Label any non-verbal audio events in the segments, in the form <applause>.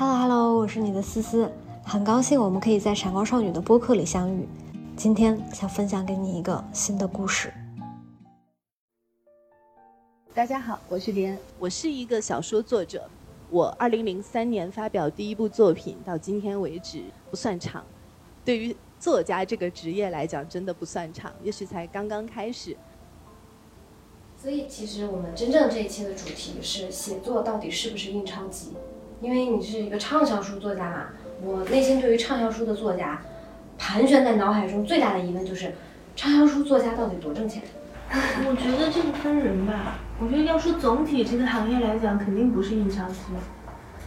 Hello Hello，我是你的思思，很高兴我们可以在闪光少女的播客里相遇。今天想分享给你一个新的故事。大家好，我是莲，我是一个小说作者。我二零零三年发表第一部作品，到今天为止不算长。对于作家这个职业来讲，真的不算长，也许才刚刚开始。所以，其实我们真正这一期的主题是写作到底是不是印钞机？因为你是一个畅销书作家嘛，我内心对于畅销书的作家，盘旋在脑海中最大的疑问就是：畅销书作家到底多挣钱？<laughs> 我觉得这个分人吧。我觉得要说总体这个行业来讲，肯定不是印钞机。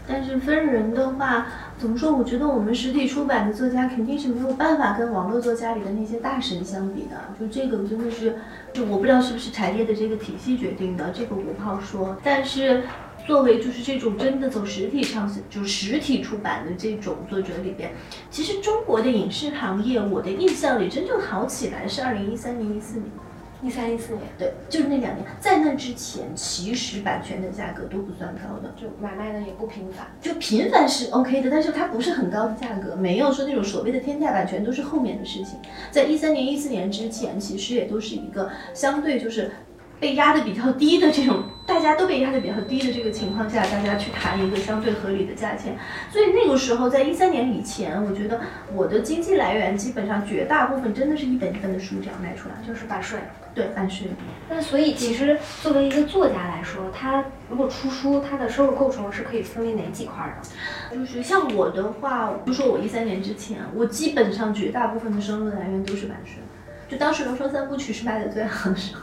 但是分人的话，怎么说？我觉得我们实体出版的作家肯定是没有办法跟网络作家里的那些大神相比的。就这个真的是，就我不知道是不是产业的这个体系决定的，这个我不好说。但是。作为就是这种真的走实体上，就实体出版的这种作者里边，其实中国的影视行业，我的印象里真正好起来是二零一三年、一四年，一三一四年，对，就是那两年。在那之前，其实版权的价格都不算高的，就买卖的也不频繁，就频繁是 OK 的，但是它不是很高的价格，没有说那种所谓的天价版权，都是后面的事情。在一三年、一四年之前，其实也都是一个相对就是。被压的比较低的这种，大家都被压的比较低的这个情况下，大家去谈一个相对合理的价钱。所以那个时候，在一三年以前，我觉得我的经济来源基本上绝大部分真的是一本一本的书这样卖出来，就是版税。对，版税。那所以其实作为一个作家来说，他如果出书，他的收入构成是可以分为哪几块的？就是像我的话，就说我一三年之前，我基本上绝大部分的收入来源都是版税。就当时《龙说三部曲》是卖的最好的时候。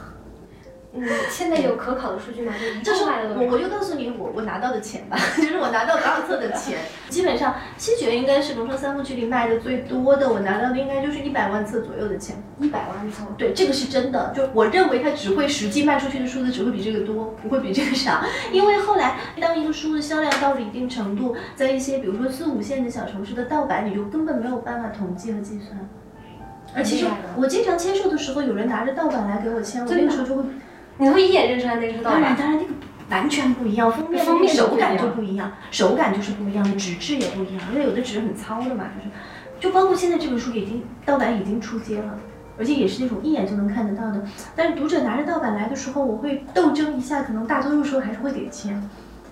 嗯，现在有可考的数据吗？<laughs> 就是我我就告诉你，我我拿到的钱吧，<laughs> 就是我拿到多少册的钱，基本上七绝应该是龙说三部曲里卖的最多的，我拿到的应该就是一百万册左右的钱。一百万册？对，这个是真的。就我认为它只会实际卖出去的数字只会比这个多，不会比这个少。因为后来当一个书的销量到了一定程度，在一些比如说四五线的小城市的盗版，你就根本没有办法统计和计算。而其实我经常签售的时候，有人拿着盗版来给我签，我那个时候就会。你会一眼认出来那个盗版？当然，当然，那个完全不一样，封面封面手感就不一样，手感就是不一样的，纸质也不一样，因为有的纸很糙的嘛，就是，就包括现在这本书已经盗版已经出街了，而且也是那种一眼就能看得到的。但是读者拿着盗版来的时候，我会斗争一下，可能大多数时候还是会给钱，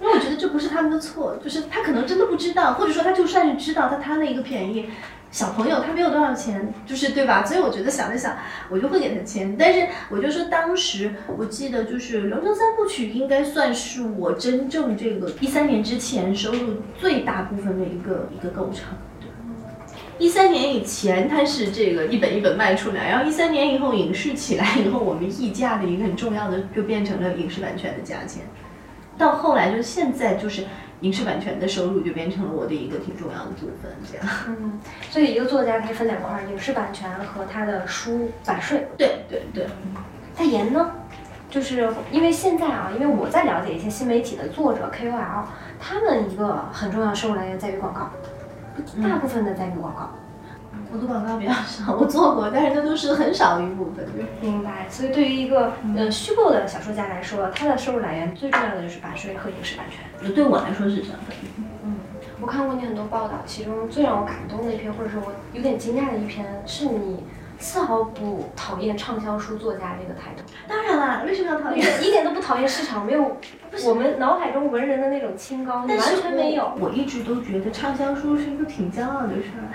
因为我觉得这不是他们的错，就是他可能真的不知道，或者说他就算是知道，他贪了一个便宜。小朋友他没有多少钱，就是对吧？所以我觉得想了想，我就会给他签。但是我就说当时我记得就是《龙城三部曲》应该算是我真正这个一三年之前收入最大部分的一个一个构成。一三年以前它是这个一本一本卖出来，然后一三年以后影视起来以后，我们溢价的一个很重要的就变成了影视版权的价钱。到后来就现在就是。影视版权的收入就变成了我的一个挺重要的部分，这样。嗯，所以一个作家可以分两块，影视版权和他的书版税。对对对。代言呢，就是因为现在啊，因为我在了解一些新媒体的作者 KOL，他们一个很重要的收入来源在于广告，大部分的在于广告。我的广告比较少，<laughs> 我做过，但是那都是很少一部分。明白。所以对于一个呃虚构的小说家来说，他的收入来源最重要的就是版税和影视版权。对我来说是这样的。嗯，我看过你很多报道，其中最让我感动的一篇，或者说我有点惊讶的一篇，是你丝毫不讨厌畅销书作家这个态度。当然啦，为什么要讨厌？一点都不讨厌市场，没有我们脑海中文人的那种清高，你完全没有。我一直都觉得畅销书是一个挺骄傲的事儿。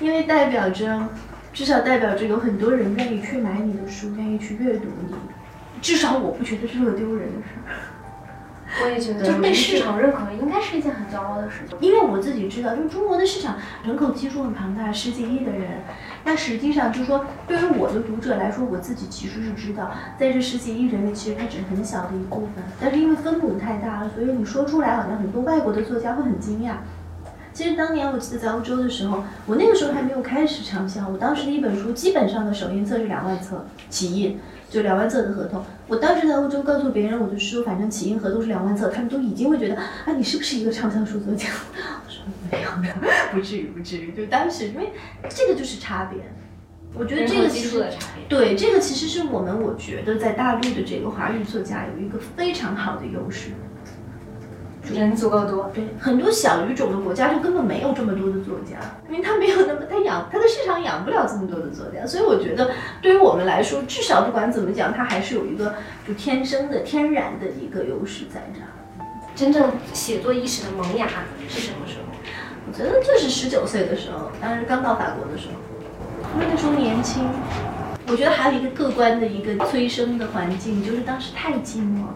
因为代表着，至少代表着有很多人愿意去买你的书，愿意去阅读你。至少我不觉得是个丢人的事儿。我也觉得，就被市场认可，应该是一件很骄傲的事情。因为我自己知道，就是中国的市场人口基数很庞大，十几亿的人。那实际上就是说，对于我的读者来说，我自己其实是知道，在这十几亿人里，其实它只是很小的一部分。但是因为分母太大了，所以你说出来，好像很多外国的作家会很惊讶。其实当年我记得在欧洲的时候，我那个时候还没有开始畅销。我当时的一本书基本上的首印册是两万册起印，就两万册的合同。我当时在欧洲告诉别人我的书，反正起印合同是两万册，他们都已经会觉得啊，你是不是一个畅销书作家？<laughs> 我说没有，不至于，不至于。就当时因为这个就是差别，我觉得这个其实对这个其实是我们我觉得在大陆的这个华语作家有一个非常好的优势。就人足够多。对，很多小语种的国家就根本没有这么多的作家，因为他没有那么他养他的市场养不了这么多的作家，所以我觉得对于我们来说，至少不管怎么讲，他还是有一个就天生的天然的一个优势在这儿。真正写作意识的萌芽是什么时候？我觉得就是十九岁的时候，当时刚到法国的时候，因为那时候年轻。我觉得还有一个客观的一个催生的环境，就是当时太寂寞了。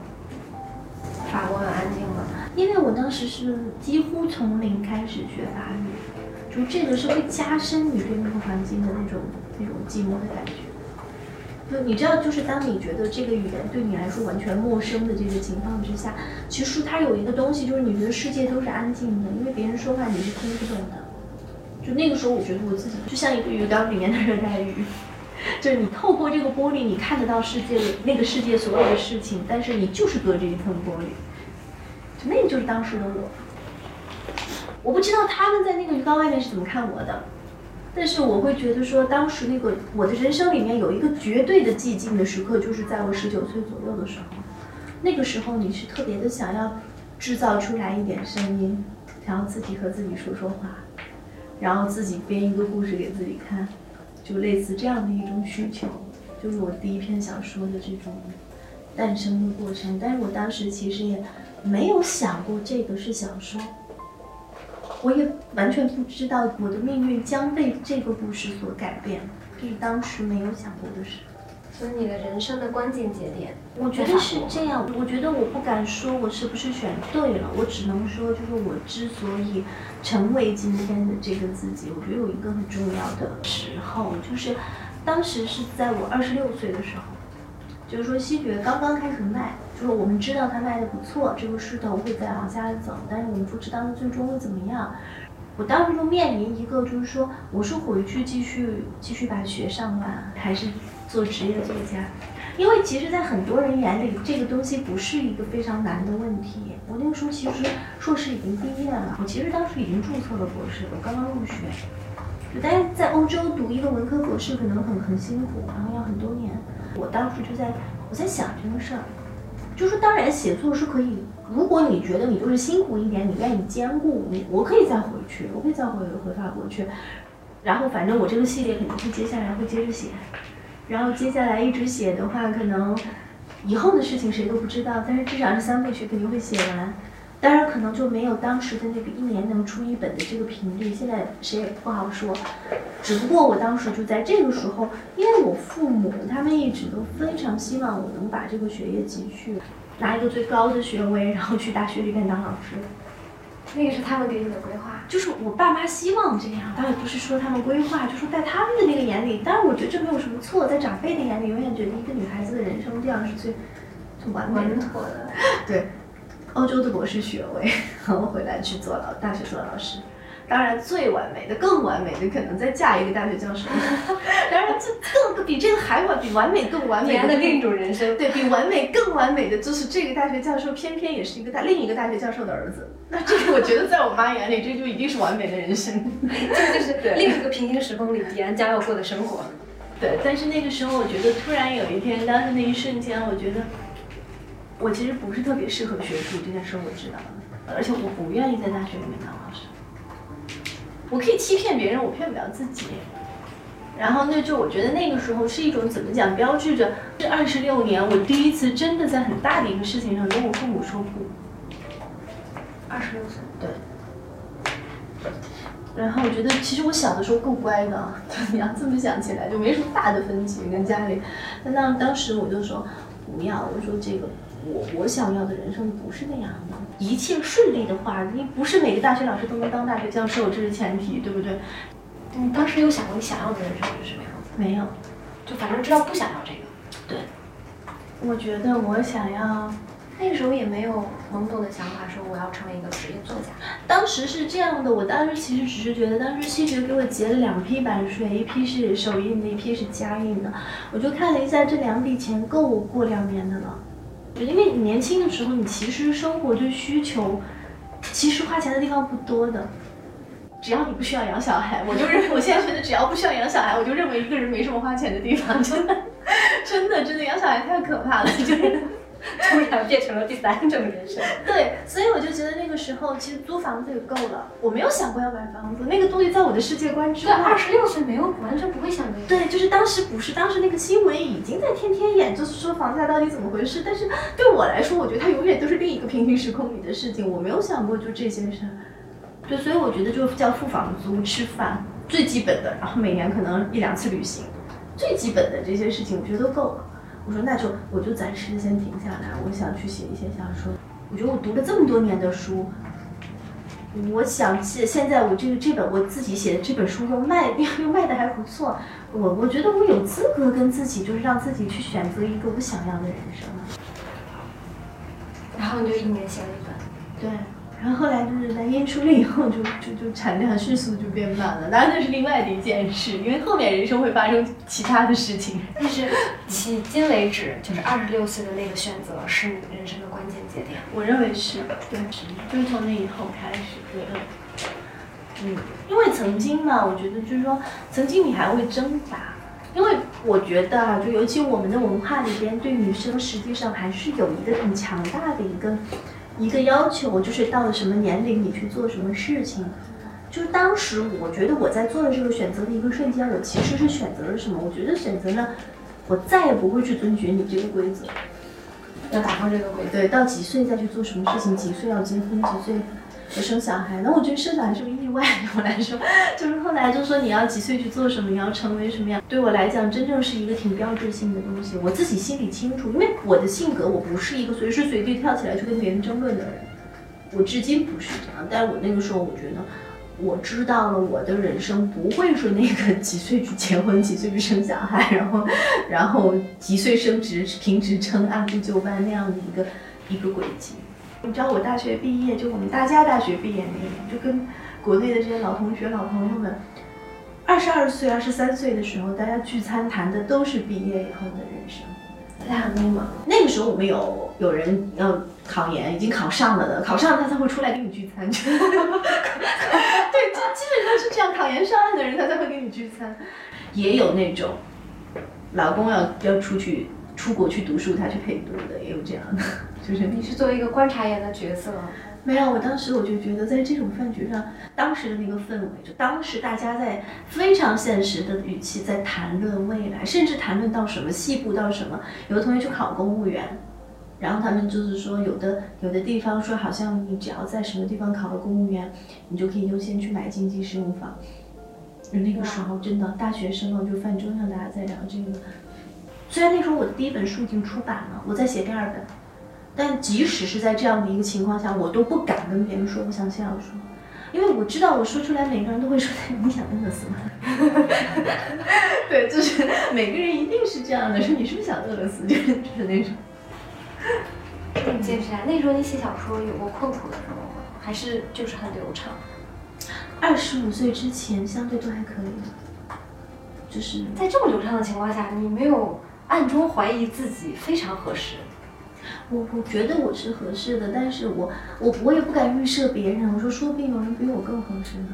法国很安静吗？因为我当时是几乎从零开始学法语，就这个是会加深你对那个环境的那种那种寂寞的感觉。就你知道，就是当你觉得这个语言对你来说完全陌生的这个情况之下，其实它有一个东西，就是你觉得世界都是安静的，因为别人说话你是听不懂的。就那个时候，我觉得我自己就像一个鱼缸里面的热带鱼。<laughs> 就是你透过这个玻璃，你看得到世界的那个世界所有的事情，但是你就是隔着一层玻璃，那个就是当时的我。我不知道他们在那个鱼缸外面是怎么看我的，但是我会觉得说，当时那个我的人生里面有一个绝对的寂静的时刻，就是在我十九岁左右的时候。那个时候你是特别的想要制造出来一点声音，然后自己和自己说说话，然后自己编一个故事给自己看。就类似这样的一种需求，就是我第一篇小说的这种诞生的过程。但是我当时其实也没有想过这个是小说，我也完全不知道我的命运将被这个故事所改变，这是当时没有想过的事。所以你的人生的关键节点，我觉得是这样。我觉得我不敢说我是不是选对了，我只能说就是我之所以成为今天的这个自己，我觉得有一个很重要的时候，就是当时是在我二十六岁的时候，就是说西决刚刚开始卖，就是我们知道它卖的不错，这个势头会再往下走，但是我们不知道它最终会怎么样。我当时就面临一个，就是说我是回去继续继续把学上完，还是？做职业作家，因为其实，在很多人眼里，这个东西不是一个非常难的问题。我那个时候其实硕士已经毕业了，我其实当时已经注册了博士，我刚刚入学。但是在欧洲读一个文科博士可能很很辛苦，然后要很多年。我当时就在我在想这个事儿，就说当然写作是可以，如果你觉得你就是辛苦一点，你愿意兼顾，你我可以再回去，我可以再回回法国去。然后反正我这个系列肯定会接下来会接着写。然后接下来一直写的话，可能以后的事情谁都不知道，但是至少是三部曲肯定会写完。当然可能就没有当时的那个一年能出一本的这个频率，现在谁也不好说。只不过我当时就在这个时候，因为我父母他们一直都非常希望我能把这个学业继续，拿一个最高的学位，然后去大学里面当老师。那个是他们给你的规划，就是我爸妈希望这样，当然不是说他们规划，就说在他们的那个眼里，当然我觉得这没有什么错，在长辈的眼里，永远觉得一个女孩子的人生这样是最最完美的。<laughs> 对，欧洲的博士学位，<laughs> 然后回来去做老大学做老师。当然，最完美的、更完美的，可能再嫁一个大学教授。<laughs> 当然，这更比这个还完，比完美更完美的另一种人生。对比完美更完美的，就是这个大学教授偏偏也是一个大另一个大学教授的儿子。那这个，我觉得在我妈眼里，这就一定是完美的人生。这 <laughs> 就是另一个平行时空里迪安将要过的生活。对，但是那个时候，我觉得突然有一天，当时那一瞬间，我觉得我其实不是特别适合学术这件事，我知道了，而且我不愿意在大学里面当老师。我可以欺骗别人，我骗不了自己。然后那就我觉得那个时候是一种怎么讲，标志着这二十六年我第一次真的在很大的一个事情上跟我父母说不。二十六岁，对。然后我觉得其实我小的时候够乖的，<laughs> 你要这么想起来就没什么大的分歧跟家里。但当当时我就说不要，我说这个。我我想要的人生不是那样的，一切顺利的话，你不是每个大学老师都能当大学教授，这是前提，对不对？你当时有想过你想要的人生是什么样子？没有，就反正知道不想要这个。对，我觉得我想要，那个时候也没有懵懂的想法，说我要成为一个职业作家。当时是这样的，我当时其实只是觉得，当时西学给我结了两批版税，一批是首印的，一批是加印的，我就看了一下，这两笔钱够我过两年的了。因为你年轻的时候，你其实生活对需求，其实花钱的地方不多的。只要你不需要养小孩，我就认我现在觉得只要不需要养小孩，我就认为一个人没什么花钱的地方。真的，真的，真的养小孩太可怕了。就是 <laughs> 突然变成了第三种人生。对，所以我就觉得那个时候其实租房子也够了，我没有想过要买房子，那个东西在我的世界观之对，外。二十六岁没有完全不会想这个。对，就是当时不是，当时那个新闻已经在天天演，就是说房价到底怎么回事。但是对我来说，我觉得它永远都是另一个平行时空里的事情，我没有想过就这些事儿。对，所以我觉得就交付房租、吃饭最基本的，然后每年可能一两次旅行，最基本的这些事情，我觉得都够了。我说那就我就暂时先停下来，我想去写一些小说。我觉得我读了这么多年的书，我想现现在我这个这本我自己写的这本书又卖 <laughs> 又卖的还不错，我我觉得我有资格跟自己就是让自己去选择一个我想要的人生。然后你就一年写了一本。对，然后后来就是来烟出了以后就，就就产量迅速就变慢了。当然那是另外的一件事，因为后面人生会发生其他的事情。但是迄今为止，就是二十六岁的那个选择是你人生的关键节点。我认为是，对，就是从那以后开始，觉得，嗯，因为曾经嘛，我觉得就是说，曾经你还会挣扎，因为我觉得啊，就尤其我们的文化里边，对女生实际上还是有一个很强大的一个一个要求，就是到了什么年龄你去做什么事情。就是当时我觉得我在做的这个选择的一个瞬间，我其实是选择了什么？我觉得选择了，我再也不会去遵循你这个规则。要打破这个规则。对，到几岁再去做什么事情，几岁要结婚，几岁我生小孩。那我觉得生小孩是个意外，对 <laughs> 我来说，就是后来就说你要几岁去做什么，你要成为什么样，对我来讲，真正是一个挺标志性的东西。我自己心里清楚，因为我的性格，我不是一个随时随地跳起来去跟别人争论的人，我至今不是这样。但我那个时候，我觉得。我知道了，我的人生不会是那个几岁去结婚，几岁去生小孩，<laughs> 然后，然后几岁升职评职称按部就班那样的一个一个轨迹。你知道我大学毕业，就我们大家大学毕业那年，就跟国内的这些老同学、老朋友们，二十二岁、二十三岁的时候，大家聚餐谈的都是毕业以后的人生。大家很迷茫。那个时候我们有有人要考研，已经考上了的，考上了他才会出来跟你聚餐。<laughs> 对，基基本上是这样，考研上岸的人他才会跟你聚餐。也有那种老公要要出去出国去读书，他去陪读的，也有这样的。就是你是作为一个观察员的角色。没有，我当时我就觉得，在这种饭局上，当时的那个氛围，就当时大家在非常现实的语气在谈论未来，甚至谈论到什么细部到什么。有的同学去考公务员，然后他们就是说，有的有的地方说，好像你只要在什么地方考了公务员，你就可以优先去买经济适用房。那个时候真的大学生了，就饭桌上大家在聊这个。虽然那时候我的第一本书已经出版了，我在写第二本。但即使是在这样的一个情况下，我都不敢跟别人说我想写小说，因为我知道我说出来，每个人都会说 <laughs> 你想饿死吗？<laughs> 对，就是每个人一定是这样的，说你是不是想饿死？<laughs> 就是就是那种。坚持啊！那时候你写小说有过困苦的时候吗？还是就是很流畅？二十五岁之前相对都还可以，就是在这么流畅的情况下，你没有暗中怀疑自己非常合适？我我觉得我是合适的，但是我我我也不敢预设别人。我说说不定有人比我更合适呢。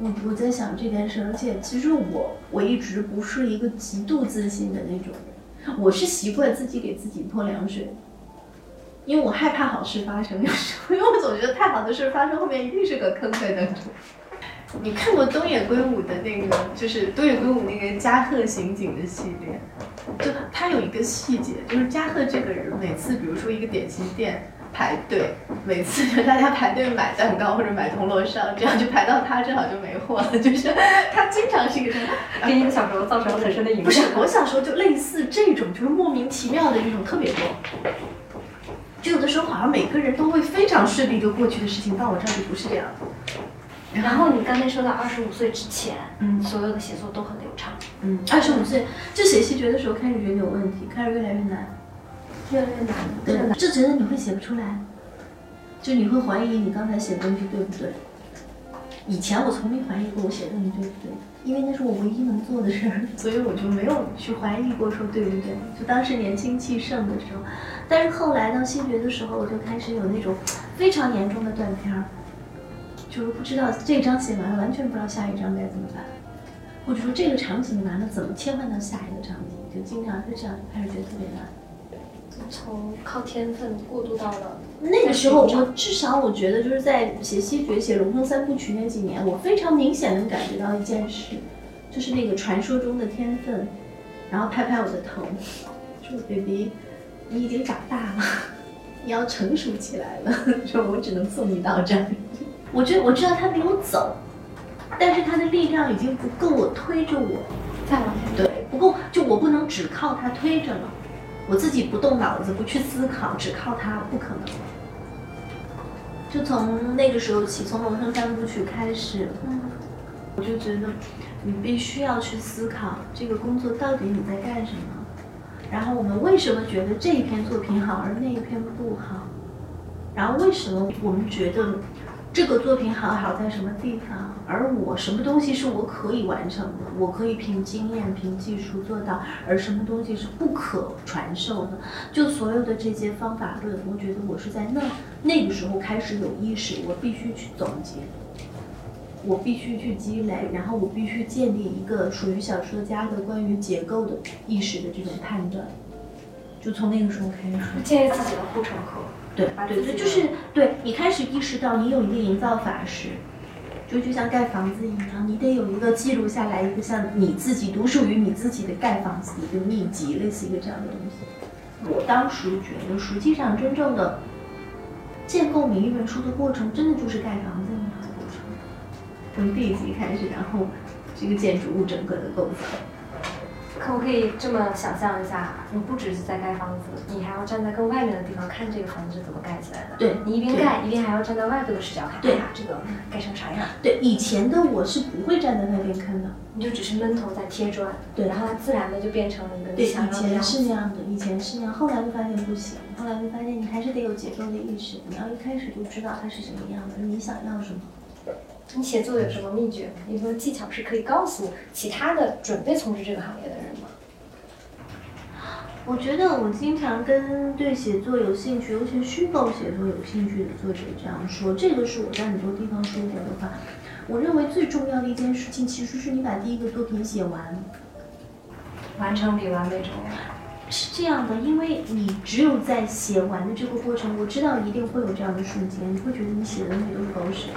我我在想这件事，而且其实我我一直不是一个极度自信的那种人，我是习惯自己给自己泼凉水，因为我害怕好事发生。有时候，因为我总觉得太好的事发生后面一定是个坑在等着。你看过东野圭吾的那个，就是东野圭吾那个加贺刑警的系列，就他有一个细节，就是加贺这个人每次，比如说一个点心店排队，每次就大家排队买蛋糕或者买铜锣烧，这样就排到他正好就没货了，就是他经常是一个这样，给你的小时候造成了很深的影响。不是，我小时候就类似这种，就是莫名其妙的这种特别多，就有的时候好像每个人都会非常顺利就过去的事情，到我这儿就不是这样。然后你刚才说到二十五岁之前，嗯，所有的写作都很流畅，嗯，二十五岁就写戏剧的时候开始觉得有问题，开始越来越难，越来越难，对，就觉得你会写不出来，就你会怀疑你刚才写的东西对不对？以前我从没怀疑过我写的东西对不对，因为那是我唯一能做的事儿，<laughs> 所以我就没有去怀疑过说对不对。就当时年轻气盛的时候，但是后来到新学的时候，我就开始有那种非常严重的断片儿。就是不知道这章写完了，完全不知道下一章该怎么办，或者说这个场景完了怎么切换到下一个场景，就经常是这样，开始觉得特别难。从靠天分过渡到了那个时候，我至少我觉得就是在写西决、写龙腾三部曲那几年，我非常明显能感觉到一件事，就是那个传说中的天分，然后拍拍我的头，说：“baby，你已经长大了，你要成熟起来了。”说：“我只能送你到这里。”我觉得我知道他没有走，但是他的力量已经不够我推着我再往前对，不够，就我不能只靠他推着了。我自己不动脑子，不去思考，只靠他不可能。就从那个时候起，从《龙腾三部曲》开始，嗯，我就觉得你必须要去思考这个工作到底你在干什么，然后我们为什么觉得这一篇作品好而那一篇不好，然后为什么我们觉得。这个作品好好在什么地方？而我什么东西是我可以完成的？我可以凭经验、凭技术做到，而什么东西是不可传授的？就所有的这些方法论，我觉得我是在那那个时候开始有意识，我必须去总结，我必须去积累，然后我必须建立一个属于小说家的关于结构的意识的这种判断。就从那个时候开始，建立自己的护城河。对对对，就是对你开始意识到你有一个营造法式，就就像盖房子一样，你得有一个记录下来一个像你自己独属于你自己的盖房子的一个秘籍，类似一个这样的东西。我当时觉得，实际上真正的建构每一本书的过程，真的就是盖房子一样的过程，从第一集开始，然后这个建筑物整个的构造。可不可以这么想象一下？你不只是在盖房子，你还要站在更外面的地方看这个房子怎么盖起来的。对，你一边盖一边还要站在外部的视角看，对这个盖成啥样？对，以前的我是不会站在那边看的，你就只是闷头在贴砖，对，然后它自然的就变成了一个对，以前是那样的，以前是那样，后来就发现不行，后来就发现你还是得有结构的意识，你要一开始就知道它是什么样的，你想要什么。你写作有什么秘诀？有什么技巧是可以告诉其他的准备从事这个行业的人吗？我觉得我经常跟对写作有兴趣，尤其是虚构写作有兴趣的作者这样说，这个是我在很多地方说过的话。我认为最重要的一件事情，其实是你把第一个作品写完，完成比完美重要。是这样的，因为你只有在写完的这个过程，我知道一定会有这样的瞬间，你会觉得你写的东西都是狗屎。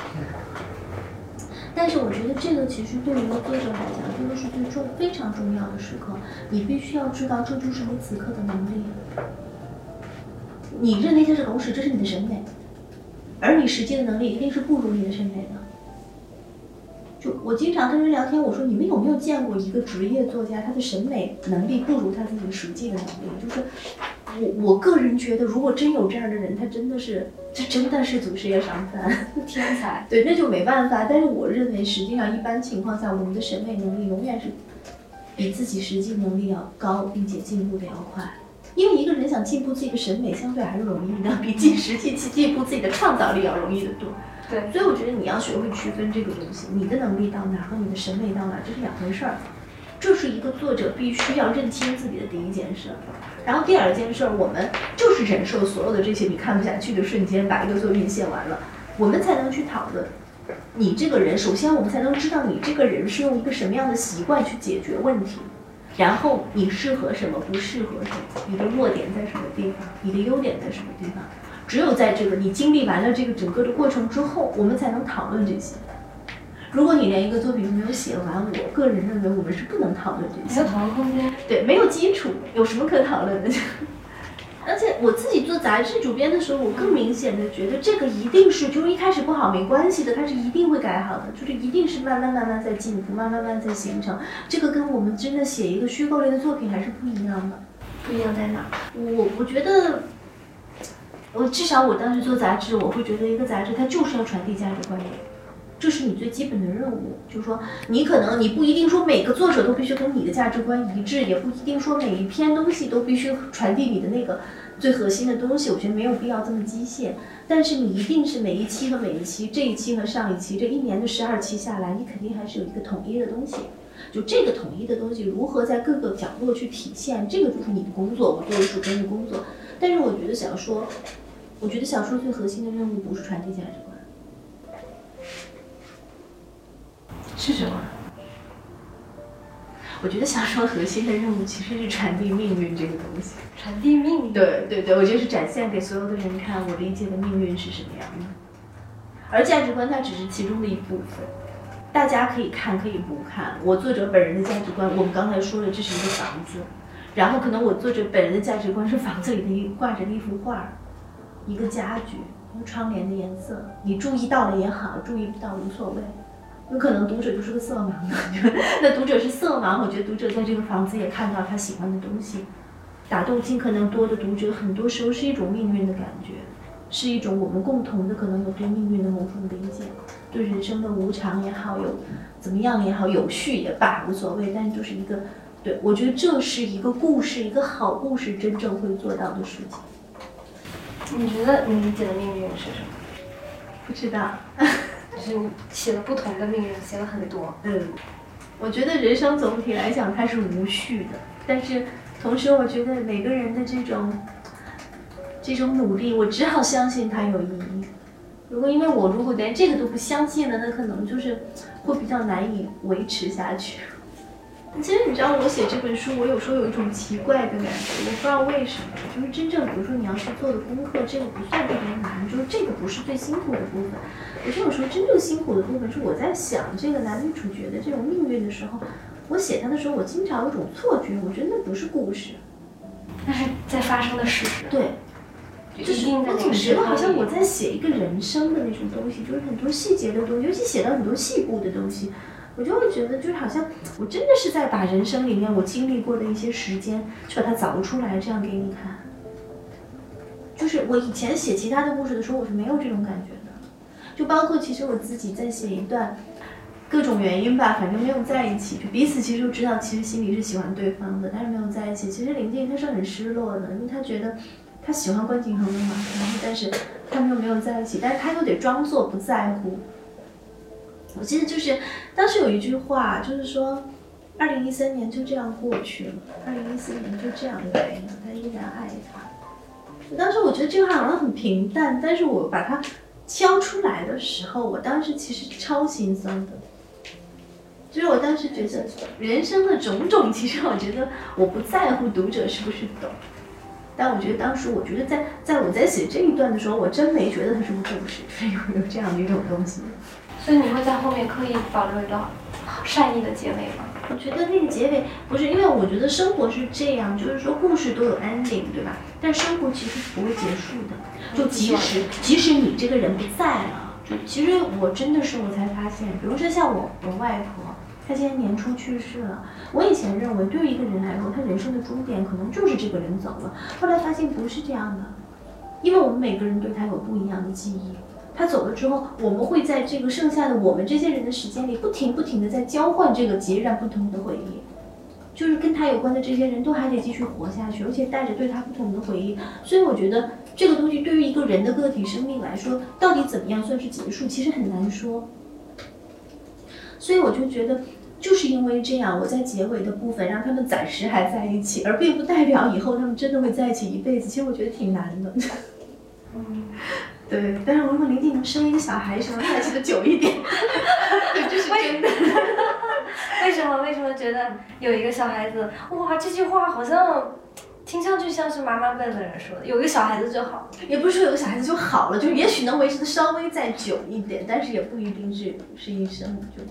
但是我觉得这个其实对于一个作者来讲，这个是最重非常重要的时刻。你必须要知道，这就是你此刻的能力。你认为它是狗屎，这是你的审美，而你实际的能力一定是不如你的审美的。就我经常跟人聊天，我说你们有没有见过一个职业作家，他的审美能力不如他自己实际的能力？就是我我个人觉得，如果真有这样的人，他真的是。这真的是祖师爷上饭，<laughs> 天才。对，那就没办法。但是我认为，实际上一般情况下，我们的审美能力永远是比自己实际能力要高，并且进步的要快。因为一个人想进步自己的审美，相对还是容易的，比进实际去进步自己的创造力要容易得多。对，所以我觉得你要学会区分这个东西，你的能力到哪和你的审美到哪，这是两回事儿。这是一个作者必须要认清自己的第一件事。然后第二件事，我们就是忍受所有的这些你看不下去的瞬间，把一个作品写完了，我们才能去讨论你这个人。首先，我们才能知道你这个人是用一个什么样的习惯去解决问题，然后你适合什么，不适合什么，你的弱点在什么地方，你的优点在什么地方。只有在这个你经历完了这个整个的过程之后，我们才能讨论这些。如果你连一个作品都没有写完，我个人认为我们是不能讨论这些。没有讨论空间。对，没有基础，有什么可讨论的？<laughs> 而且我自己做杂志主编的时候，我更明显的觉得这个一定是，就是一开始不好没关系的，它是一定会改好的，就是一定是慢慢慢慢在进步，慢慢慢在形成。这个跟我们真的写一个虚构类的作品还是不一样的。不一样在哪？我我觉得，我至少我当时做杂志，我会觉得一个杂志它就是要传递价值观的。这是你最基本的任务，就是说，你可能你不一定说每个作者都必须跟你的价值观一致，也不一定说每一篇东西都必须传递你的那个最核心的东西。我觉得没有必要这么机械，但是你一定是每一期和每一期，这一期和上一期，这一年的十二期下来，你肯定还是有一个统一的东西。就这个统一的东西如何在各个角落去体现，这个就是你的工作，我作为主编的工作。但是我觉得小说，我觉得小说最核心的任务不是传递价值观。是什么？我觉得小说核心的任务其实是传递命运这个东西。传递命运。对对对，我就是展现给所有的人看，我理解的命运是什么样的。而价值观它只是其中的一部分，大家可以看可以不看。我作者本人的价值观，我们刚才说了，这是一个房子，然后可能我作者本人的价值观是房子里的一挂着的一幅画，一个家具，一个窗帘的颜色。你注意到了也好，注意不到无所谓。有可能读者就是个色盲，那读者是色盲，我觉得读者在这个房子也看到他喜欢的东西，打动尽可能多的读者，很多时候是一种命运的感觉，是一种我们共同的可能有对命运的某种理解，对人生的无常也好，有怎么样也好，有序也罢，无所谓，但就是一个，对我觉得这是一个故事，一个好故事真正会做到的事情。你觉得你理解的命运是什么？不知道。就是写了不同的命运，写了很多。嗯，我觉得人生总体来讲它是无序的，但是同时我觉得每个人的这种这种努力，我只好相信它有意义。如果因为我如果连这个都不相信了，那可能就是会比较难以维持下去。其实你知道，我写这本书，我有时候有一种奇怪的感觉，我不知道为什么。就是真正，比如说你要去做的功课，这个不算特别难，就是这个不是最辛苦的部分。我就有时候真正辛苦的部分是我在想这个男女主角的这种命运的时候，我写它的时候，我经常有种错觉，我觉得那不是故事，那是在发生的事实。对，就是我总觉得好像我在写一个人生的那种东西，就是很多细节的东西，尤其写到很多细部的东西。我就会觉得，就是好像我真的是在把人生里面我经历过的一些时间，去把它凿出来，这样给你看。就是我以前写其他的故事的时候，我是没有这种感觉的。就包括其实我自己在写一段，各种原因吧，反正没有在一起，就彼此其实都知道，其实心里是喜欢对方的，但是没有在一起。其实林静她是很失落的，因为她觉得她喜欢关锦恒的嘛，然后但是他们又没有在一起，但是她又得装作不在乎。我记得就是当时有一句话，就是说，二零一三年就这样过去了，二零一四年就这样来了，他依然爱他。当时我觉得这句话好像很平淡，但是我把它敲出来的时候，我当时其实超心酸的。就是我当时觉得人生的种种，其实我觉得我不在乎读者是不是懂，但我觉得当时我觉得在在我在写这一段的时候，我真没觉得它是个故事，是有有这样的一种东西。所以你会在后面刻意保留一个善意的结尾吗？我觉得那个结尾不是，因为我觉得生活是这样，就是说故事都有 ending，对吧？但生活其实是不会结束的。就即使即使你这个人不在了，就其实我真的是我才发现，比如说像我我外婆，她今年年初去世了。我以前认为对于一个人来说，他人生的终点可能就是这个人走了，后来发现不是这样的，因为我们每个人对他有不一样的记忆。他走了之后，我们会在这个剩下的我们这些人的时间里，不停不停的在交换这个截然不同的回忆，就是跟他有关的这些人都还得继续活下去，而且带着对他不同的回忆。所以我觉得这个东西对于一个人的个体生命来说，到底怎么样算是结束，其实很难说。所以我就觉得，就是因为这样，我在结尾的部分让他们暂时还在一起，而并不代表以后他们真的会在一起一辈子。其实我觉得挺难的。<laughs> 对，但是如果林静能生一个小孩，什么在一起的久一点，<laughs> 这是真的。<laughs> 为什么？为什么觉得有一个小孩子？哇，这句话好像听上去像是妈妈辈的人说的，有一个小孩子就好。也不是说有个小孩子就好了，就也许能维持的稍微再久一点，但是也不一定是是一生就。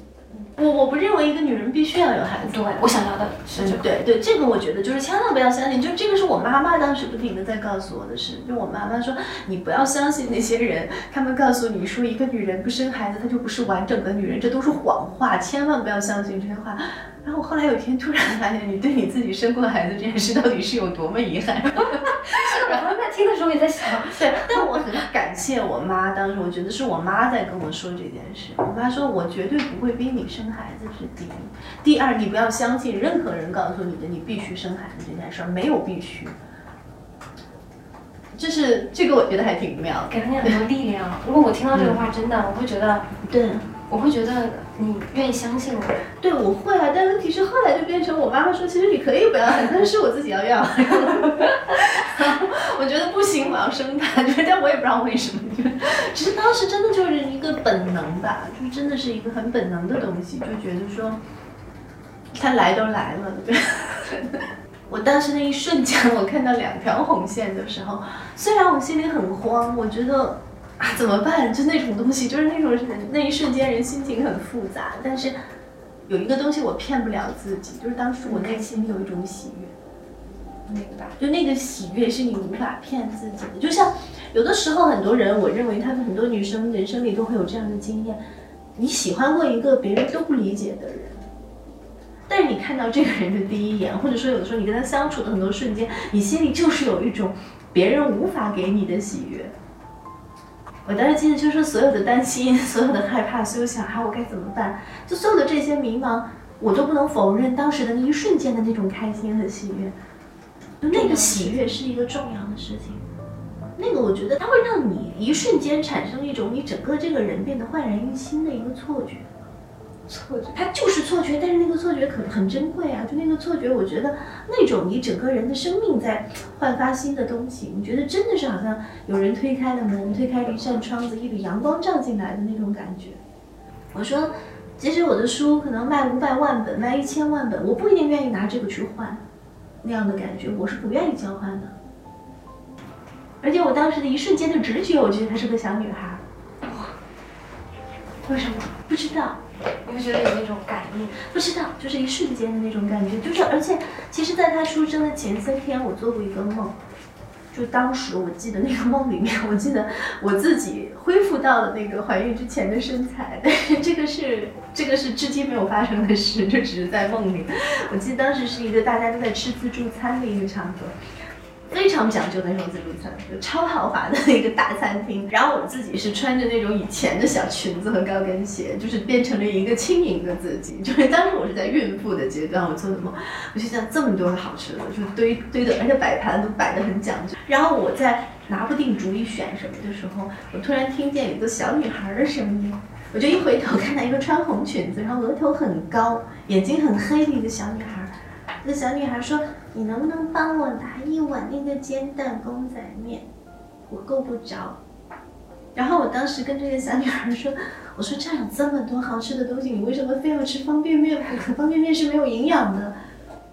我我不认为一个女人必须要有孩子。对，我想要的是这个。对对，这个我觉得就是千万不要相信，就这个是我妈妈当时不停的在告诉我的事。就我妈妈说，你不要相信那些人，他们告诉你说一个女人不生孩子，她就不是完整的女人，这都是谎话，千万不要相信这些话。然后我后来有一天突然发现，你对你自己生过孩子这件事到底是有多么遗憾。然后在听的时候也在想，<laughs> 对，但我很感谢我妈，当时我觉得是我妈在跟我说这件事。我妈说，我绝对不会逼你生孩子是第一，第二，你不要相信任何人告诉你的你必须生孩子这件事儿，没有必须。就是这个，我觉得还挺妙，给了你很多力量。如果我听到这个话，真的，我会觉得，对。我会觉得你愿意相信我，对，我会啊。但问题是后来就变成我妈妈说，其实你可以不要，但是我自己要要。<laughs> 我觉得不行，我要生他。<laughs> 但我也不知道为什么，就其实当时真的就是一个本能吧，就真的是一个很本能的东西，就觉得说，他来都来了，对。<laughs> 我当时那一瞬间，我看到两条红线的时候，虽然我心里很慌，我觉得啊怎么办？就那种东西，就是那种人那一瞬间人心情很复杂。但是有一个东西我骗不了自己，就是当时我内心里有一种喜悦。明白。就那个喜悦是你无法骗自己的。就像有的时候很多人，我认为他们很多女生人生里都会有这样的经验：你喜欢过一个别人都不理解的人。但是你看到这个人的第一眼，或者说有的时候你跟他相处的很多瞬间，你心里就是有一种别人无法给你的喜悦。我当时记得就是，所有的担心、<laughs> 所有的害怕、所有想啊我该怎么办，就所有的这些迷茫，我都不能否认当时的那一瞬间的那种开心和喜悦。那个喜悦是一个重要的事情，那个我觉得它会让你一瞬间产生一种你整个这个人变得焕然一新的一个错觉。错觉，它就是错觉，但是那个错觉可很珍贵啊！就那个错觉，我觉得那种你整个人的生命在焕发新的东西，你觉得真的是好像有人推开了门，推开了一扇窗子，一缕阳光照进来的那种感觉。我说，其实我的书可能卖五百万本，卖一千万本，我不一定愿意拿这个去换，那样的感觉我是不愿意交换的。而且我当时的一瞬间的直觉，我觉得她是个小女孩。哇，为什么？不知道。你会觉得有那种感应？不知道，就是一瞬间的那种感觉，就是而且，其实，在他出生的前三天，我做过一个梦，就当时我记得那个梦里面，我记得我自己恢复到了那个怀孕之前的身材，但 <laughs> 是这个是这个是至今没有发生的事，就只是在梦里。我记得当时是一个大家都在吃自助餐的一个场合。非常讲究的那种自助餐，就超豪华的那个大餐厅。然后我自己是穿着那种以前的小裙子和高跟鞋，就是变成了一个轻盈的自己。就是当时我是在孕妇的阶段，我做的梦，我就想这么多好吃的，就堆堆的，而且摆盘都摆的很讲究。然后我在拿不定主意选什么的时候，我突然听见一个小女孩的声音，我就一回头看到一个穿红裙子，然后额头很高、眼睛很黑的一个小女孩。那小女孩说：“你能不能帮我拿一碗那个煎蛋公仔面？我够不着。”然后我当时跟这个小女孩说：“我说这儿有这么多好吃的东西，你为什么非要吃方便面？方便面是没有营养的。”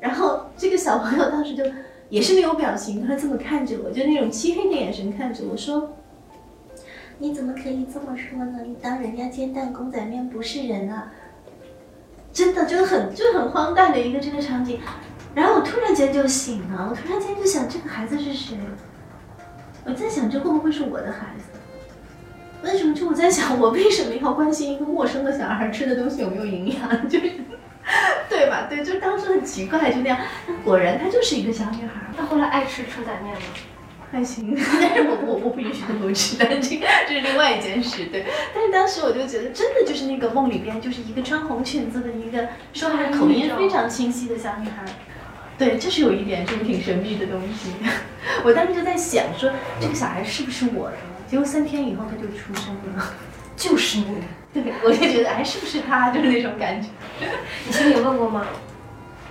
然后这个小朋友当时就也是没有表情，他这么看着我，就那种漆黑的眼神看着我说：“你怎么可以这么说呢？你当人家煎蛋公仔面不是人啊？”真的就很就很荒诞的一个这个场景，然后我突然间就醒了，我突然间就想这个孩子是谁？我在想这会不会是我的孩子？为什么？就我在想我为什么要关心一个陌生的小孩吃的东西有没有营养？<laughs> 就是对吧？对，就当时很奇怪，就那样。果然她就是一个小女孩。她后来爱吃车仔面吗？还行，但是我我我不允许他多吃，但 <laughs> 这这是另外一件事，对。但是当时我就觉得，真的就是那个梦里边，就是一个穿红裙子的一个说话口音非常清晰的小女孩，对，就是有一点这种挺神秘的东西。<laughs> 我当时就在想，说这个小孩是不是我的？结果三天以后他就出生了，就是你。对，我就觉得，哎，是不是他？就是那种感觉。你心里有问过吗？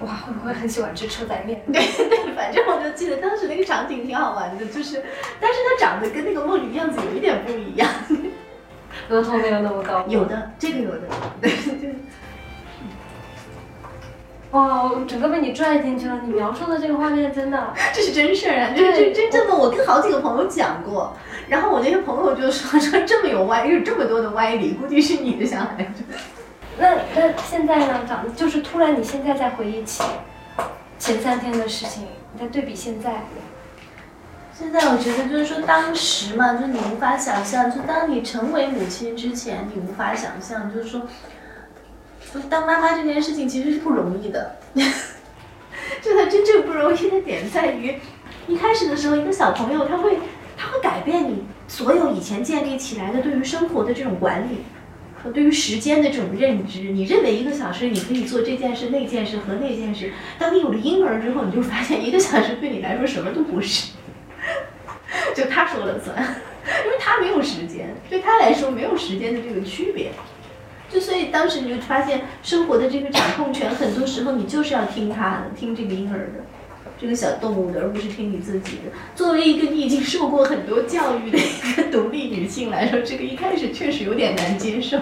哇，会不会很喜欢吃车仔面？对 <laughs> 对，反正我就记得当时那个场景挺好玩的，就是，但是他长得跟那个梦里样子有一点不一样，额头没有那么高。有的，这个有的，对对。哇，我整个被你拽进去了，你描述的这个画面真的，<laughs> 这是真事儿啊，这这真正的，我跟好几个朋友讲过，然后我那些朋友就说 <laughs> 说这么有歪，有这么多的歪理，估计是你的小孩子。那那现在呢？长就是突然，你现在在回忆起前三天的事情，你在对比现在。现在我觉得就是说，当时嘛，就你无法想象，就当你成为母亲之前，你无法想象，就是说，就当妈妈这件事情其实是不容易的。<laughs> 就它真正不容易的点在于，一开始的时候，一个小朋友他会他会改变你所有以前建立起来的对于生活的这种管理。和对于时间的这种认知，你认为一个小时你可以做这件事、那件事和那件事。当你有了婴儿之后，你就发现一个小时对你来说什么都不是，<laughs> 就他说了算，因为他没有时间，对他来说没有时间的这个区别。就所以当时你就发现，生活的这个掌控权，很多时候你就是要听他的，听这个婴儿的。这个小动物的，而不是听你自己的。作为一个你已经受过很多教育的一个独立女性来说，这个一开始确实有点难接受。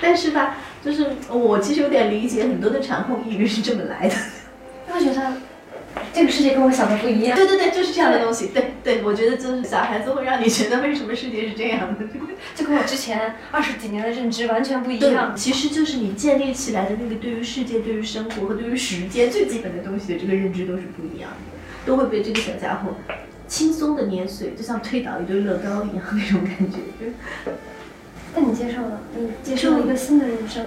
但是吧，就是我其实有点理解很多的产后抑郁是这么来的。我觉得这个世界跟我想的不一样。对对对，就是这样的东西。对对，我觉得就是小孩子会让你觉得为什么世界是这样的，就跟我之前二十几年的认知完全不一样。其实就是你建立起来的那个对于世界、对于生活和对于时间最基本的东西的这个认知都是不一样的，都会被这个小家伙轻松的捏碎，就像推倒一堆乐高一样那种感觉。那你接受了？你接受了一个新的人生。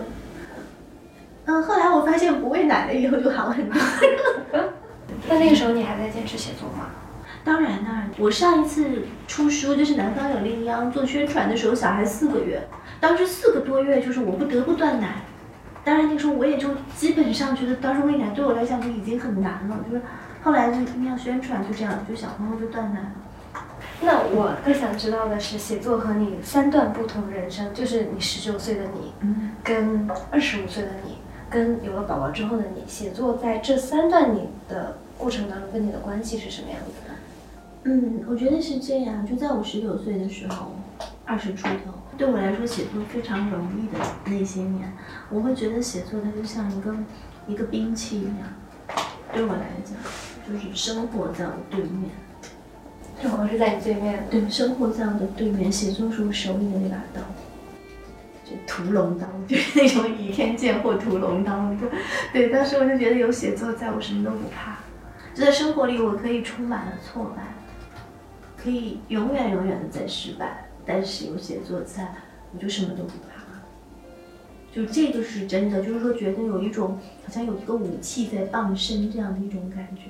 嗯，后来我发现不喂奶了以后就好很多。<laughs> 那那个时候你还在坚持写作吗？当然当然，我上一次出书就是《南方有令央》做宣传的时候，小孩四个月，当时四个多月就是我不得不断奶。当然那个时候我也就基本上觉得，当时喂奶对我来讲就已经很难了。就是后来就要宣传，就这样，就小朋友就断奶了。那我更想知道的是，写作和你三段不同人生，就是你十九岁的你，跟二十五岁的你。跟有了宝宝之后的你，写作在这三段你的过程当中，跟你的关系是什么样子的？嗯，我觉得是这样。就在我十九岁的时候，二十出头，对我来说写作非常容易的那些年，我会觉得写作它就像一个一个兵器一样，对我来讲，就是生活在我对面。生活是在你对面。对，生活在我的对面，写作是我手里的那把刀。就屠龙刀，<laughs> 就是那种倚天剑或屠龙刀。对，当时我就觉得有写作在我什么都不怕。就在生活里，我可以充满了挫败，可以永远永远的在失败，但是有写作在，我就什么都不怕。就这个是真的，就是说觉得有一种好像有一个武器在傍身这样的一种感觉，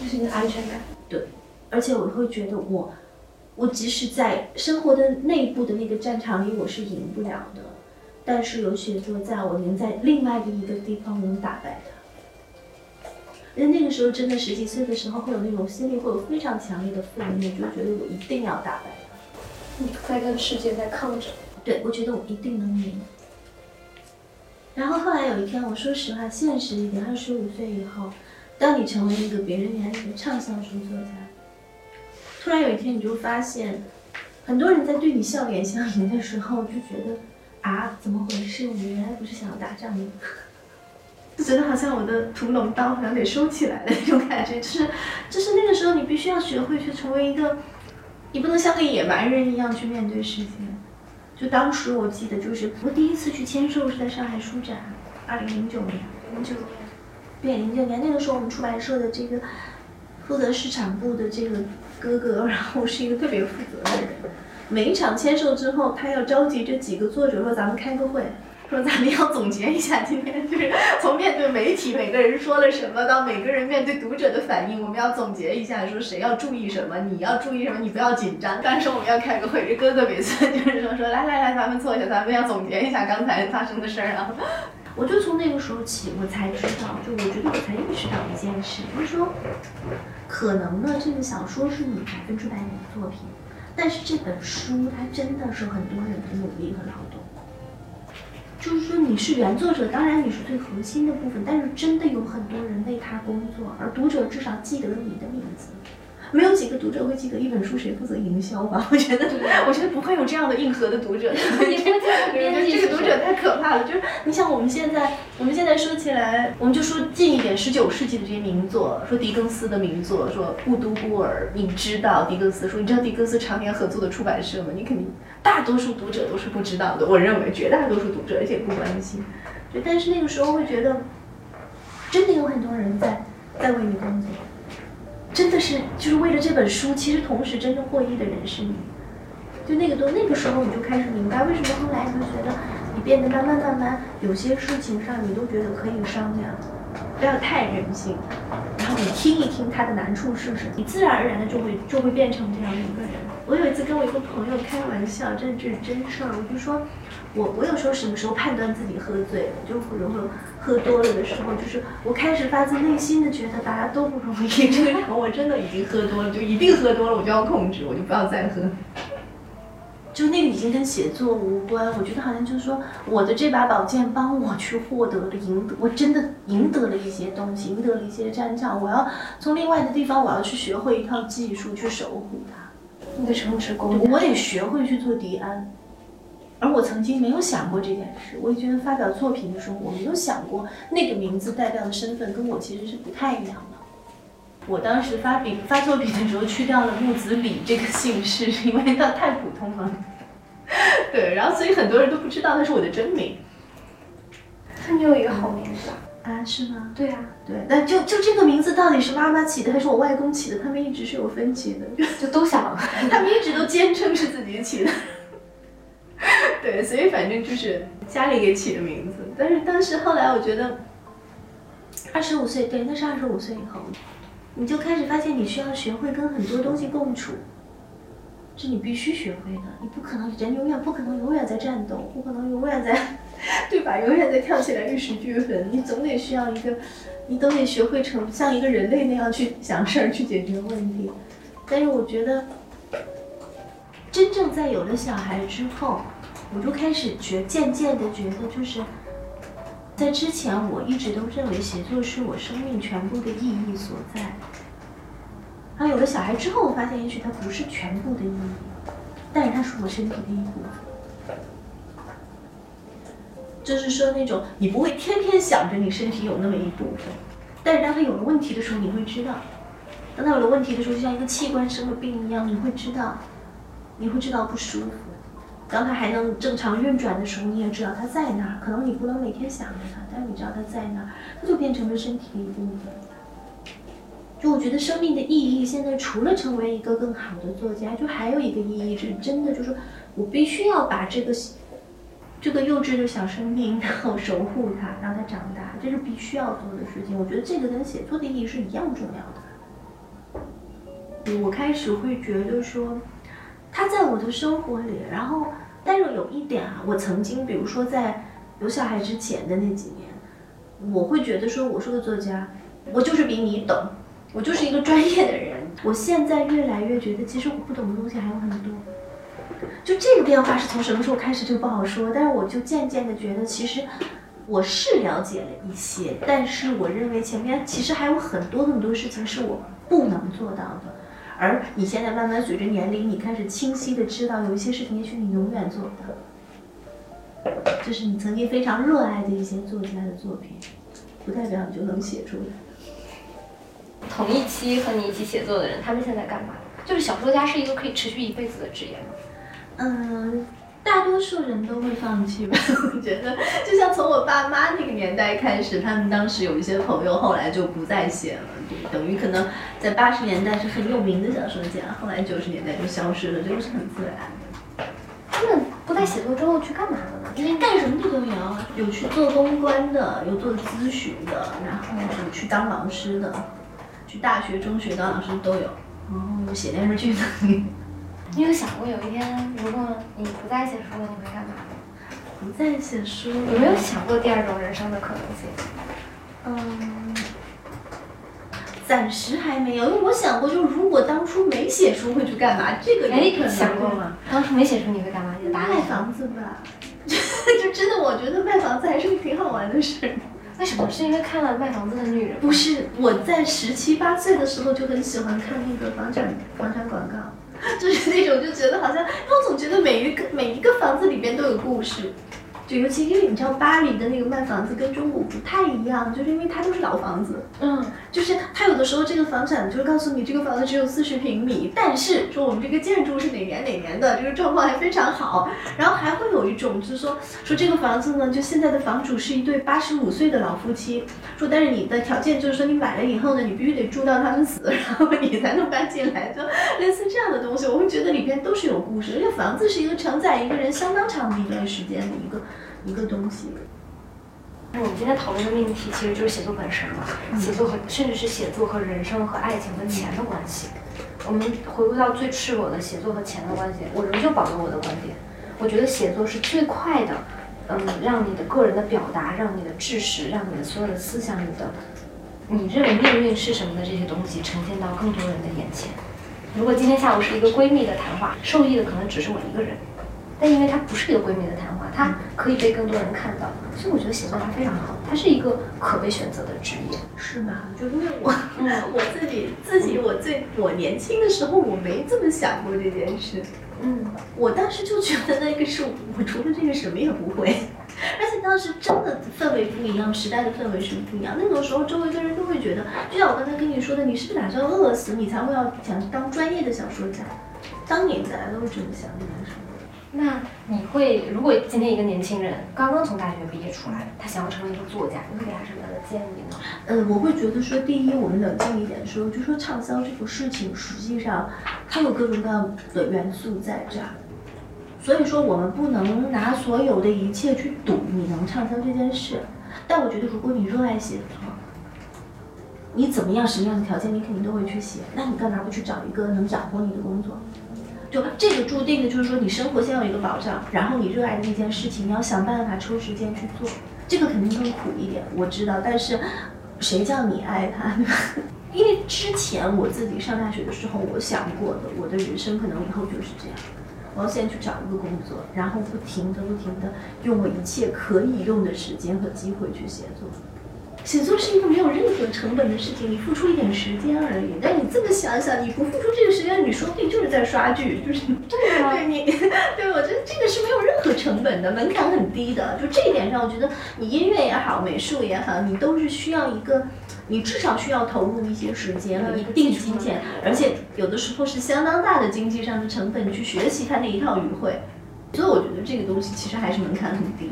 就是你的安全感。对，而且我会觉得我。我即使在生活的内部的那个战场里，我是赢不了的，但是有写作在，我能在另外的一个地方能打败他。因为那个时候真的十几岁的时候，会有那种心里会有非常强烈的负面，就觉得我一定要打败他。你在跟世界在抗争。对，我觉得我一定能赢。然后后来有一天，我说实话，现实一点，二十五岁以后，当你成为一个别人眼里的畅销书作家。突然有一天，你就发现，很多人在对你笑脸相迎的时候，就觉得啊，怎么回事？我们原来不是想要打仗的，觉得好像我的屠龙刀好像得收起来的那种感觉。就是，就是那个时候，你必须要学会去成为一个，你不能像个野蛮人一样去面对世界。就当时我记得，就是我第一次去签售是在上海书展，二零零九年，零九年，对，零九年那个时候，我们出版社的这个负责市场部的这个。哥哥，然后是一个特别负责的人。每一场签售之后，他要召集这几个作者说：“咱们开个会，说咱们要总结一下今天就是从面对媒体每个人说了什么，到每个人面对读者的反应，我们要总结一下，说谁要注意什么，你要注意什么，你不要紧张。但是我们要开个会，这哥哥每次就是说说来来来，咱们坐下，咱们要总结一下刚才发生的事儿啊。”我就从那个时候起，我才知道，就我觉得我才意识到一件事，就是说，可能呢，这个小说是你百分之百你的作品，但是这本书它真的是很多人的努力和劳动。就是说你是原作者，当然你是最核心的部分，但是真的有很多人为他工作，而读者至少记得你的名字。没有几个读者会记得一本书谁负责营销吧？<laughs> 我觉得，我觉得不会有这样的硬核的读者。<laughs> 你不 <laughs> 这个读者太可怕了。就是你像我们现在，我们现在说起来，我们就说近一点，十九世纪的这些名作，说狄更斯的名作，说《雾都孤儿》，你知道狄更斯？说你知道狄更斯常年合作的出版社吗？你肯定大多数读者都是不知道的。我认为绝大多数读者而且不关心。就但是那个时候会觉得，真的有很多人在在为你工作。真的是就是为了这本书，其实同时真正获益的人是你。就那个多那个时候，你就开始明白为什么后来你会觉得你变得慢慢慢慢有些事情上你都觉得可以商量，不要太任性。然后你听一听他的难处是什么，你自然而然的就会就会变成这样的一个人。我有一次跟我一个朋友开玩笑，这这是真事儿，我就说。我我有时候什么时候判断自己喝醉了，就或者说喝多了的时候，就是我开始发自内心的觉得大家都不容易。这个时候我真的已经喝多了，就一定喝多了，我就要控制，我就不要再喝。就那个已经跟写作无关，我觉得好像就是说我的这把宝剑帮我去获得了赢得，我真的赢得了一些东西，赢得了一些战场。我要从另外的地方，我要去学会一套技术去守护它。你的城池攻，我得学会去做迪安。而我曾经没有想过这件事，我也觉得发表作品的时候，我没有想过那个名字代表的身份跟我其实是不太一样的。我当时发笔发作品的时候，去掉了木子李这个姓氏，因为它太普通了。<laughs> 对，然后所以很多人都不知道那是我的真名。那你有一个好名字啊？是吗？对啊，对。那就就这个名字到底是妈妈起的还是我外公起的？他们一直是有分歧的，就都想，<laughs> 他们一直都坚称是自己起的。对，所以反正就是家里给起的名字。但是当时后来我觉得，二十五岁，对，那是二十五岁以后，你就开始发现你需要学会跟很多东西共处，是你必须学会的。你不可能，人永远不可能永远在战斗，不可能永远在，对吧？永远在跳起来玉石俱焚。你总得需要一个，你都得学会成像一个人类那样去想事儿，去解决问题。但是我觉得。真正在有了小孩之后，我就开始觉渐渐的觉得，就是在之前我一直都认为写作是我生命全部的意义所在。然后有了小孩之后，我发现也许它不是全部的意义，但是它是我身体的一部分。就是说那种你不会天天想着你身体有那么一部分，但是当它有了问题的时候，你会知道。当它有了问题的时候，就像一个器官生了病一样，你会知道。你会知道不舒服，当它还能正常运转的时候，你也知道它在那儿。可能你不能每天想着它，但是你知道它在那儿，它就变成了身体的一部分。就我觉得生命的意义，现在除了成为一个更好的作家，就还有一个意义是真的，就是我必须要把这个这个幼稚的小生命，然后守护它，让它长大，这是必须要做的事情。我觉得这个跟写作的意义是一样重要的。我开始会觉得说。他在我的生活里，然后，但是有一点啊，我曾经，比如说在有小孩之前的那几年，我会觉得说我是个作家，我就是比你懂，我就是一个专业的人。我现在越来越觉得，其实我不懂的东西还有很多。就这个变化是从什么时候开始就不好说，但是我就渐渐的觉得，其实我是了解了一些，但是我认为前面其实还有很多很多事情是我不能做到的。而你现在慢慢随着年龄，你开始清晰的知道，有一些事情也许你永远做不到，就是你曾经非常热爱的一些作家的作品，不代表你就能写出来。同一期和你一起写作的人，他们现在干嘛？就是小说家是一个可以持续一辈子的职业吗？嗯。大多数人都会放弃吧，我 <laughs> 觉得，就像从我爸妈那个年代开始，他们当时有一些朋友后来就不再写了，等于可能在八十年代是很有名的小说家，后来九十年代就消失了，这个是很自然的。他们不再写作之后去干嘛了呢？因为干什么的都有，有去做公关的，有做咨询的，然后有去当老师的，去大学、中学当老师都有，然后写电视剧的。你有想过有一天，如果你不再写书了，你会干嘛吗？不再写书，有没有想过第二种人生的可能性？嗯，暂时还没有，因为我想过，就如果当初没写书会去干嘛？这个哎，想过吗？当初没写书你会干嘛？你卖房子吧。<laughs> 就真的，我觉得卖房子还是个挺好玩的事。为什么？是因为看了卖房子的女人？不是，我在十七八岁的时候就很喜欢看那个房产房产广告。<laughs> 就是那种就觉得好像，我总觉得每一个每一个房子里边都有故事。就尤其因为你知道巴黎的那个卖房子跟中国不太一样，就是因为它都是老房子，嗯，就是它有的时候这个房产就是告诉你这个房子只有四十平米，但是说我们这个建筑是哪年哪年的，这个状况还非常好，然后还会有一种就是说说这个房子呢，就现在的房主是一对八十五岁的老夫妻，说但是你的条件就是说你买了以后呢，你必须得住到他们死，<laughs> 然后你才能搬进来，就类似这样的东西，我会觉得里边都是有故事，而且房子是一个承载一个人相当长的一段时间的一个。一个东西。那我们今天讨论的命题其实就是写作本身嘛，写作和甚至是写作和人生和爱情和钱的关系。我们回归到最赤裸的写作和钱的关系，我仍旧保留我的观点。我觉得写作是最快的，嗯，让你的个人的表达，让你的知识，让你的所有的思想，你的你认为命运是什么的这些东西呈现到更多人的眼前。如果今天下午是一个闺蜜的谈话，受益的可能只是我一个人。但因为它不是一个闺蜜的谈话，它可以被更多人看到，所以我觉得写作家非常好，它是一个可被选择的职业。是吗？就因为我，我自己自己，我最我年轻的时候，我没这么想过这件事。嗯，我当时就觉得那个是我除了这个什么也不会，而且当时真的氛围不一样，时代的氛围是不一样。那种时候，周围的人都会觉得，就像我刚才跟你说的，你是不是打算饿死，你才会要想当专业的小说家？当年大家都是这么想的，时候。那你会，如果今天一个年轻人刚刚从大学毕业出来，他想要成为一个作家，你会给他什么样的建议呢？呃，我会觉得说，第一，我们冷静一点说，就说畅销这个事情，实际上它有各种各样的元素在这儿，所以说我们不能拿所有的一切去赌你能畅销这件事。但我觉得，如果你热爱写作，你怎么样什么样的条件，你肯定都会去写。那你干嘛不去找一个能养活你的工作？就这个注定的就是说，你生活先有一个保障，然后你热爱的那件事情，你要想办法抽时间去做。这个肯定更苦一点，我知道。但是，谁叫你爱他呢？因为之前我自己上大学的时候，我想过的，我的人生可能以后就是这样。我要先去找一个工作，然后不停的、不停的用我一切可以用的时间和机会去写作。写作是一个没有任何成本的事情，你付出一点时间而已。但你这么想想，你不付出这个时间，你说不定就是在刷剧，就是对啊，<laughs> 对你，<laughs> 对我觉得这个是没有任何成本的，门槛很低的。就这一点上，我觉得你音乐也好，美术也好，你都是需要一个，你至少需要投入一些时间和一定金钱，而且有的时候是相当大的经济上的成本去学习他那一套语汇。所以我觉得这个东西其实还是门槛很低。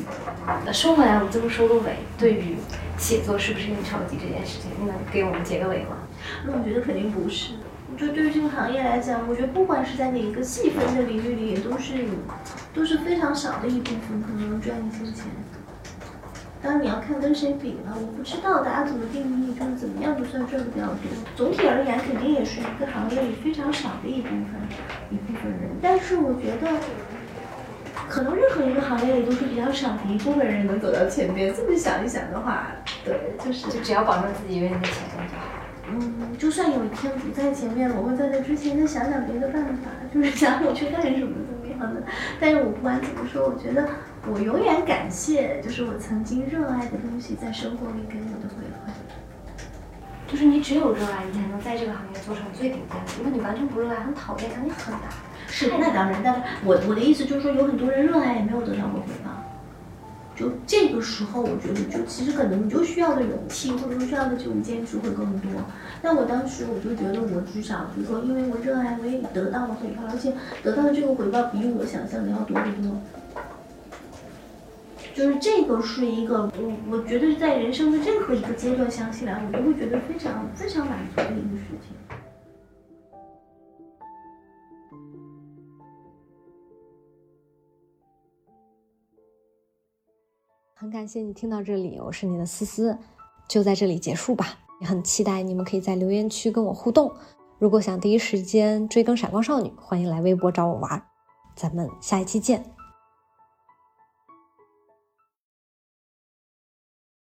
那说回来，我们最后收个尾，对于写作是不是印钞机这件事情，你能给我们结个尾吗？那我觉得肯定不是。就对于这个行业来讲，我觉得不管是在哪一个细分的领域里，也都是都是非常少的一部分可能赚一些钱。当然你要看跟谁比了，我不知道大家怎么定义，就是怎么样就算赚的比较多。总体而言，肯定也是一个行业里非常少的一部分一部分人。但是我觉得。可能任何一个行业里都是比较少的一部分人能走到前面。这么想一想的话，对，就是就只要保证自己永远在前面就好。嗯，就算有一天不在前面了，我会在这之前再想想别的办法，就是 <laughs> 想我去干什么怎么样的。但是我不管怎么说，我觉得我永远感谢，就是我曾经热爱的东西在生活里给我的回馈。就是你只有热爱，你才能在这个行业做成最顶尖的。如果你完全不热爱，很讨厌，肯定很难。是，那当然，但我我的意思就是说，有很多人热爱也没有得到过回报。就这个时候，我觉得就其实可能你就需要的勇气，或者说需要的这种坚持会更多。但我当时我就觉得，我至少就是说，因为我热爱，我也得到了回报，而且得到的这个回报比我想象的要多得多。就是这个是一个，我我觉得在人生的任何一个阶段想起来，我都会觉得非常非常满足的一个事情。很感谢你听到这里，我是你的思思，就在这里结束吧。也很期待你们可以在留言区跟我互动。如果想第一时间追更《闪光少女》，欢迎来微博找我玩。咱们下一期见。